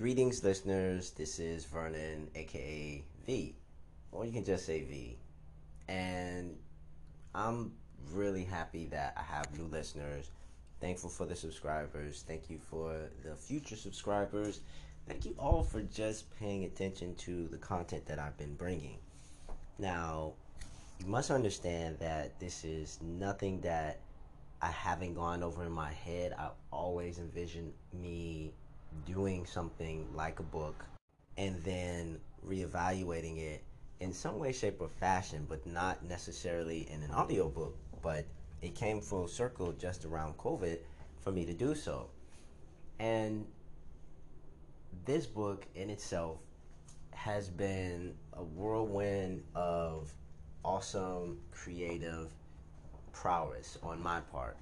Greetings, listeners. This is Vernon, aka V, or you can just say V. And I'm really happy that I have new listeners. Thankful for the subscribers. Thank you for the future subscribers. Thank you all for just paying attention to the content that I've been bringing. Now, you must understand that this is nothing that I haven't gone over in my head. I always envisioned me doing something like a book and then reevaluating it in some way, shape, or fashion, but not necessarily in an audiobook. But it came full circle just around COVID for me to do so. And this book in itself has been a whirlwind of awesome creative prowess on my part.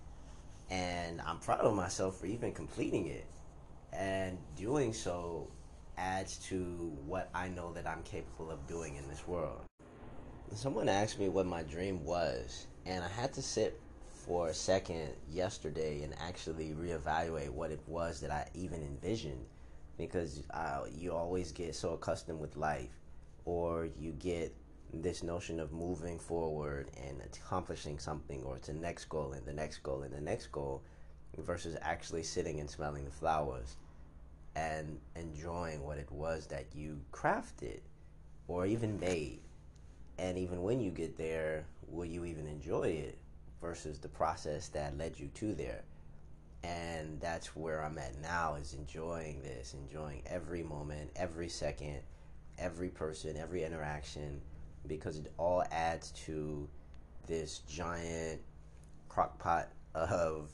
And I'm proud of myself for even completing it. And doing so adds to what I know that I'm capable of doing in this world. Someone asked me what my dream was, and I had to sit for a second yesterday and actually reevaluate what it was that I even envisioned because uh, you always get so accustomed with life or you get this notion of moving forward and accomplishing something or it's the next goal and the next goal and the next goal versus actually sitting and smelling the flowers and enjoying what it was that you crafted or even made. And even when you get there will you even enjoy it versus the process that led you to there? And that's where i'm at now is enjoying this enjoying every moment every second every person every interaction because it all adds to this giant crockpot of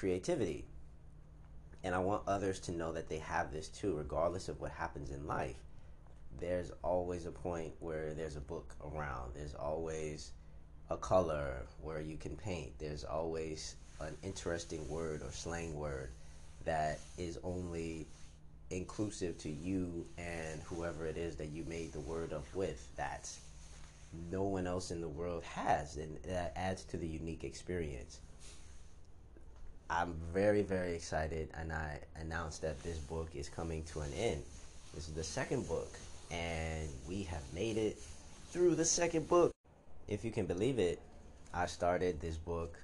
creativity. And I want others to know that they have this too, regardless of what happens in life. There's always a point where there's a book around, there's always a color where you can paint, there's always an interesting word or slang word that is only inclusive to you and whoever it is that you made the word up with that no one else in the world has and that adds to the unique experience i'm very very excited and i announced that this book is coming to an end. This is the second book and we have made it through the second book. If you can believe it i started this book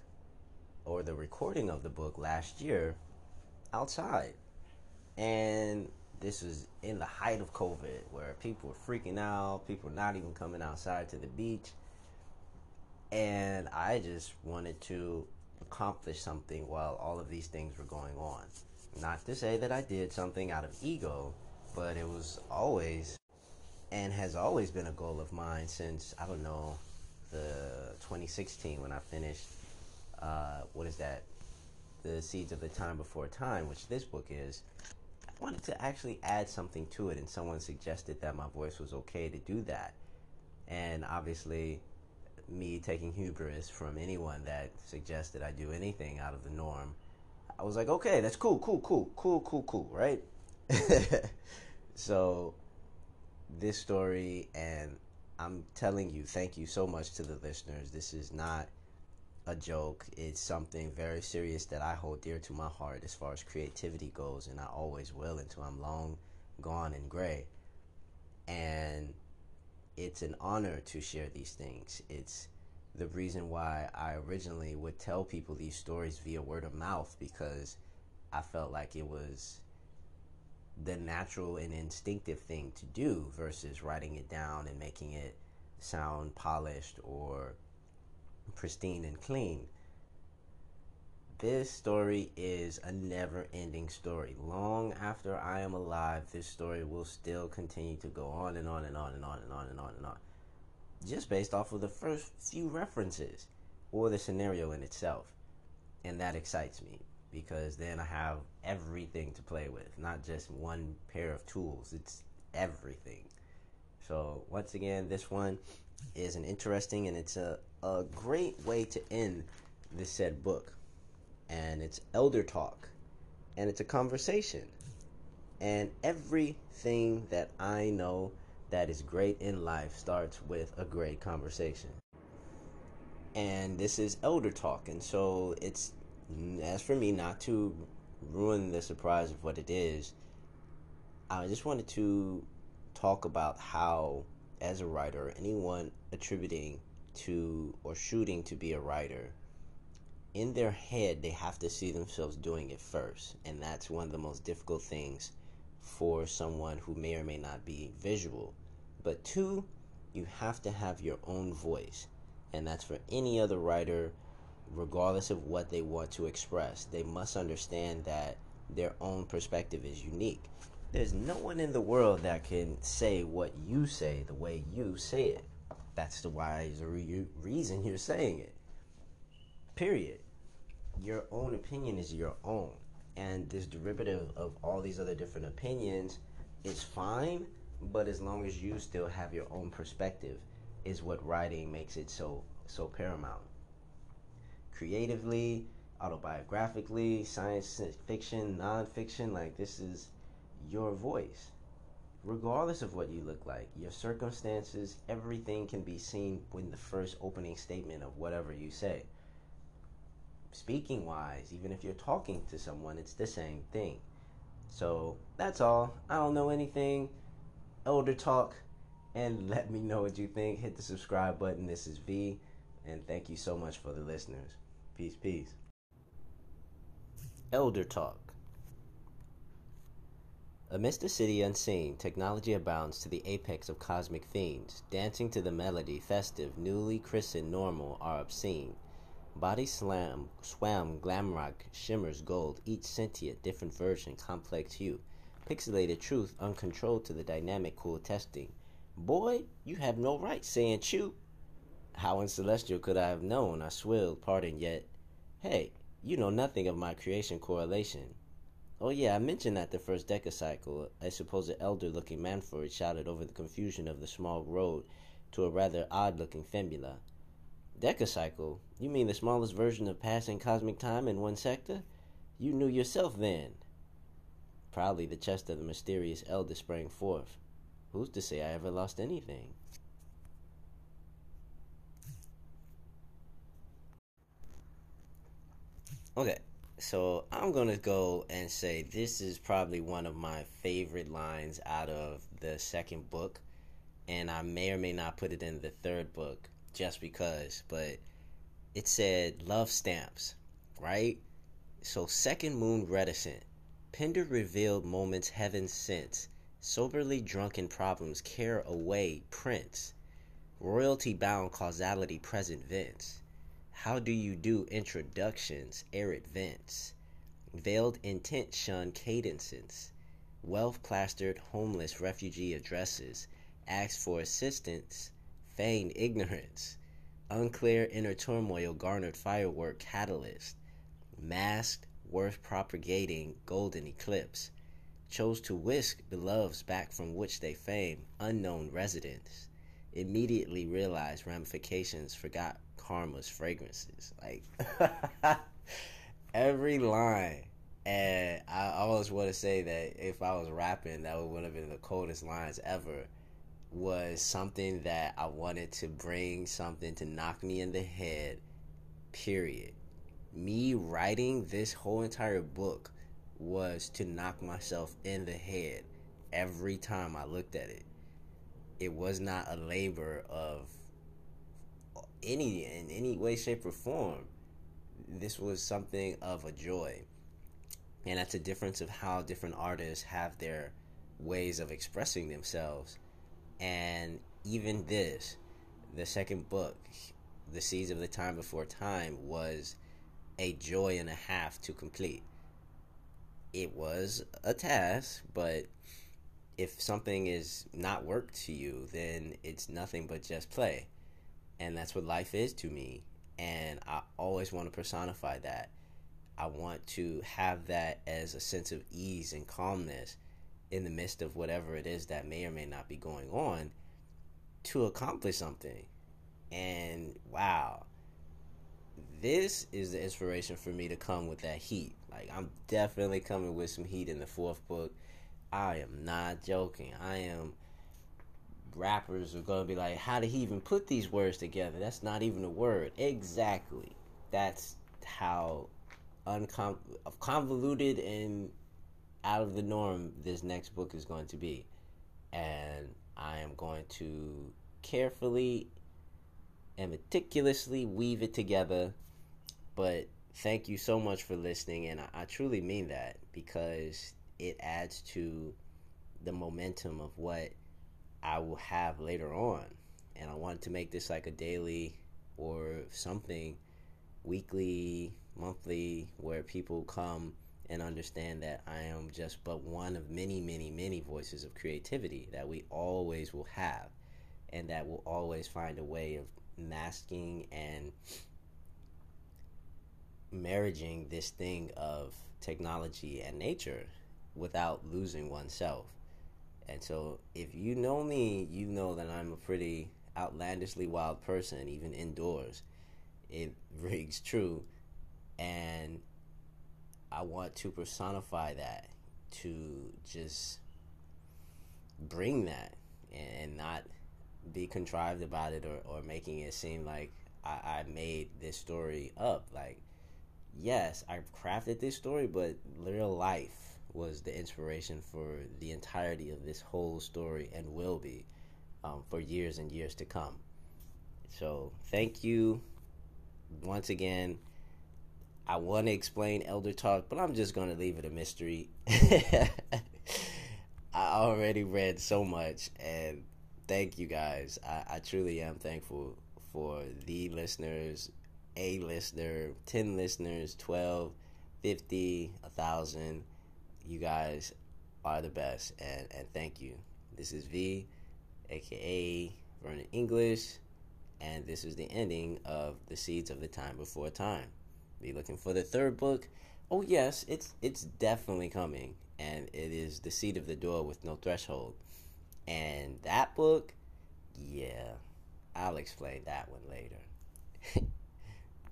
or the recording of the book last year outside. And this was in the height of COVID, where people were freaking out, people were not even coming outside to the beach. And I just wanted to accomplish something while all of these things were going on. Not to say that I did something out of ego, but it was always and has always been a goal of mine since, I don't know, the 2016 when I finished, uh, what is that? The Seeds of the Time Before Time, which this book is I wanted to actually add something to it, and someone suggested that my voice was okay to do that. And obviously, me taking hubris from anyone that suggested I do anything out of the norm, I was like, okay, that's cool, cool, cool, cool, cool, cool, right? so, this story, and I'm telling you, thank you so much to the listeners. This is not a joke. It's something very serious that I hold dear to my heart as far as creativity goes, and I always will until I'm long gone and gray. And it's an honor to share these things. It's the reason why I originally would tell people these stories via word of mouth because I felt like it was the natural and instinctive thing to do versus writing it down and making it sound polished or pristine and clean. This story is a never ending story. Long after I am alive, this story will still continue to go on and on and on and on and on and on and on. Just based off of the first few references or the scenario in itself. And that excites me because then I have everything to play with, not just one pair of tools. It's everything. So, once again, this one is an interesting and it's a, a great way to end this said book. And it's elder talk. And it's a conversation. And everything that I know that is great in life starts with a great conversation. And this is elder talk. And so it's, as for me, not to ruin the surprise of what it is, I just wanted to talk about how, as a writer, anyone attributing to or shooting to be a writer, in their head, they have to see themselves doing it first. And that's one of the most difficult things for someone who may or may not be visual. But two, you have to have your own voice. And that's for any other writer, regardless of what they want to express. They must understand that their own perspective is unique. There's no one in the world that can say what you say the way you say it. That's the wise re- reason you're saying it. Period. Your own opinion is your own. And this derivative of all these other different opinions is fine, but as long as you still have your own perspective, is what writing makes it so so paramount. Creatively, autobiographically, science fiction, nonfiction, like this is your voice. Regardless of what you look like, your circumstances, everything can be seen in the first opening statement of whatever you say. Speaking wise, even if you're talking to someone, it's the same thing. So that's all. I don't know anything. Elder Talk. And let me know what you think. Hit the subscribe button. This is V. And thank you so much for the listeners. Peace, peace. Elder Talk. Amidst a city unseen, technology abounds to the apex of cosmic fiends. Dancing to the melody, festive, newly christened normal are obscene. Body slam, swam, glamrock, shimmers gold, each sentient, different version, complex hue. Pixelated truth, uncontrolled to the dynamic cool testing. Boy, you have no right saying chew. How in celestial could I have known? I swilled, pardon yet. Hey, you know nothing of my creation correlation. Oh yeah, I mentioned that the first decacycle, I suppose an elder looking manfruid shouted over the confusion of the small road to a rather odd looking fibula. Decacycle? You mean the smallest version of passing cosmic time in one sector? You knew yourself then. Proudly the chest of the mysterious elder sprang forth. Who's to say I ever lost anything? Okay, so I'm gonna go and say this is probably one of my favorite lines out of the second book, and I may or may not put it in the third book just because, but it said love stamps, right? So second moon reticent. Pender revealed moments heaven sent. Soberly drunken problems care away prince. Royalty bound causality present vents. How do you do introductions, arid vents? Veiled intent shun cadences. Wealth plastered homeless refugee addresses. Ask for assistance, feigned ignorance. Unclear inner turmoil garnered firework catalyst. Masked, worth propagating golden eclipse. Chose to whisk beloveds back from which they fame unknown residents. Immediately realized ramifications, forgot karma's fragrances. Like every line. And I always want to say that if I was rapping, that would have been the coldest lines ever. Was something that I wanted to bring something to knock me in the head, period. Me writing this whole entire book was to knock myself in the head every time I looked at it. It was not a labor of any in any way, shape, or form. This was something of a joy, and that's a difference of how different artists have their ways of expressing themselves. And even this, the second book, The Seeds of the Time Before Time, was a joy and a half to complete. It was a task, but if something is not work to you, then it's nothing but just play. And that's what life is to me. And i always want to personify that. I want to have that as a sense of ease and calmness in the midst of whatever it is that may or may not be going on to accomplish something and wow this is the inspiration for me to come with that heat like i'm definitely coming with some heat in the fourth book i am not joking i am rappers are gonna be like, how did he even put these words together? That's not even a word. Exactly. That's how uncon- convoluted and out of the norm this next book is going to be. And I am going to carefully and meticulously weave it together. But thank you so much for listening. And I, I truly mean that because it adds to the momentum of what I will have later on. And I wanted to make this like a daily or something weekly, monthly, where people come and understand that I am just but one of many, many, many voices of creativity that we always will have, and that will always find a way of masking and marrying this thing of technology and nature without losing oneself. And so, if you know me, you know that I'm a pretty outlandishly wild person, even indoors. It rings true. And I want to personify that, to just bring that and not be contrived about it or, or making it seem like I, I made this story up. Like, yes, I've crafted this story, but real life was the inspiration for the entirety of this whole story and will be um, for years and years to come. So, thank you once again. I want to explain Elder Talk, but I'm just going to leave it a mystery. I already read so much, and thank you guys. I, I truly am thankful for the listeners, a listener, 10 listeners, 12, 50, 1,000. You guys are the best, and, and thank you. This is V, aka Vernon English, and this is the ending of The Seeds of the Time Before Time be looking for the third book. Oh yes, it's it's definitely coming, and it is the seat of the door with no threshold. And that book, yeah, I'll explain that one later.